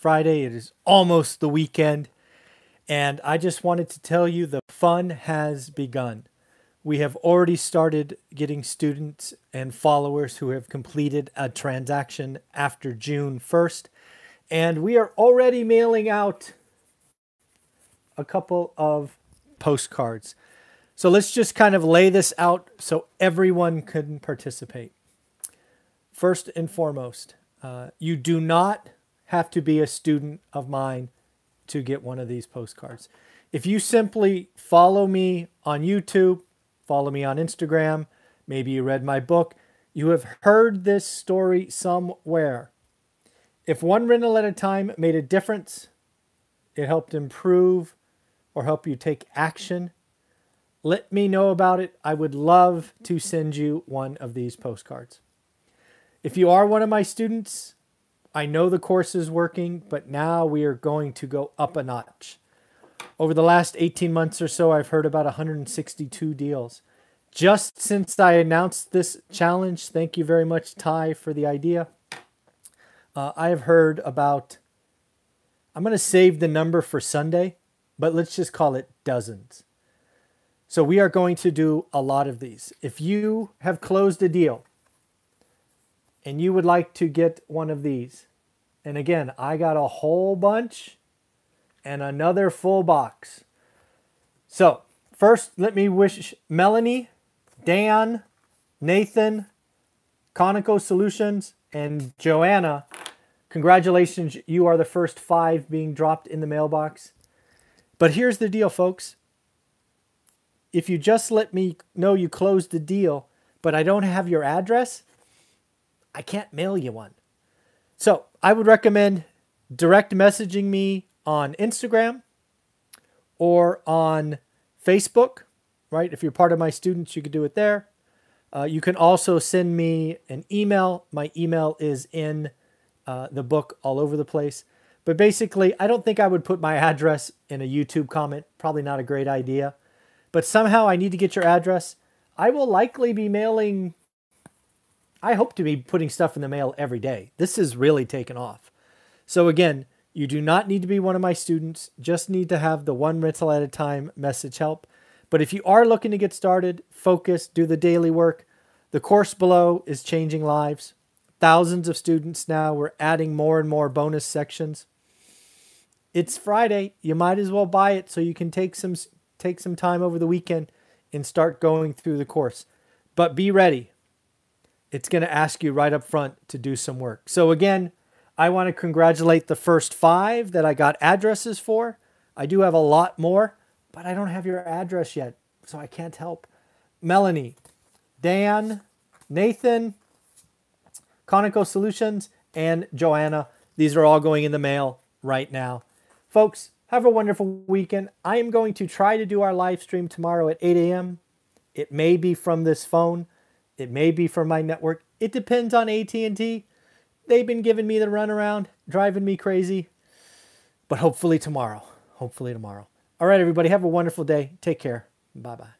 Friday. It is almost the weekend. And I just wanted to tell you the fun has begun. We have already started getting students and followers who have completed a transaction after June 1st. And we are already mailing out a couple of postcards. So let's just kind of lay this out so everyone can participate. First and foremost, uh, you do not have to be a student of mine to get one of these postcards. If you simply follow me on YouTube, follow me on Instagram, maybe you read my book, you have heard this story somewhere. If one rental at a time made a difference, it helped improve or help you take action, let me know about it. I would love to send you one of these postcards. If you are one of my students, I know the course is working, but now we are going to go up a notch. Over the last 18 months or so, I've heard about 162 deals. Just since I announced this challenge, thank you very much, Ty, for the idea. Uh, I have heard about, I'm going to save the number for Sunday, but let's just call it dozens. So we are going to do a lot of these. If you have closed a deal and you would like to get one of these, and again, I got a whole bunch and another full box. So first, let me wish Melanie, Dan, Nathan, Conoco Solutions, and Joanna, congratulations. You are the first five being dropped in the mailbox. But here's the deal, folks if you just let me know you closed the deal, but I don't have your address, I can't mail you one. So I would recommend direct messaging me on Instagram or on Facebook, right? If you're part of my students, you could do it there. Uh, you can also send me an email. My email is in uh, the book all over the place. But basically, I don't think I would put my address in a YouTube comment. Probably not a great idea but somehow I need to get your address. I will likely be mailing. I hope to be putting stuff in the mail every day. This is really taken off. So, again, you do not need to be one of my students, just need to have the one rental at a time message help. But if you are looking to get started, focus, do the daily work. The course below is changing lives. Thousands of students now. We're adding more and more bonus sections. It's Friday. You might as well buy it so you can take some take some time over the weekend and start going through the course. But be ready. It's going to ask you right up front to do some work. So, again, I want to congratulate the first five that I got addresses for. I do have a lot more, but I don't have your address yet, so I can't help. Melanie, Dan, Nathan, Conoco Solutions, and Joanna. These are all going in the mail right now. Folks, have a wonderful weekend. I am going to try to do our live stream tomorrow at 8 a.m. It may be from this phone. It may be for my network. It depends on AT&T. They've been giving me the runaround, driving me crazy. But hopefully tomorrow. Hopefully tomorrow. All right, everybody. Have a wonderful day. Take care. Bye-bye.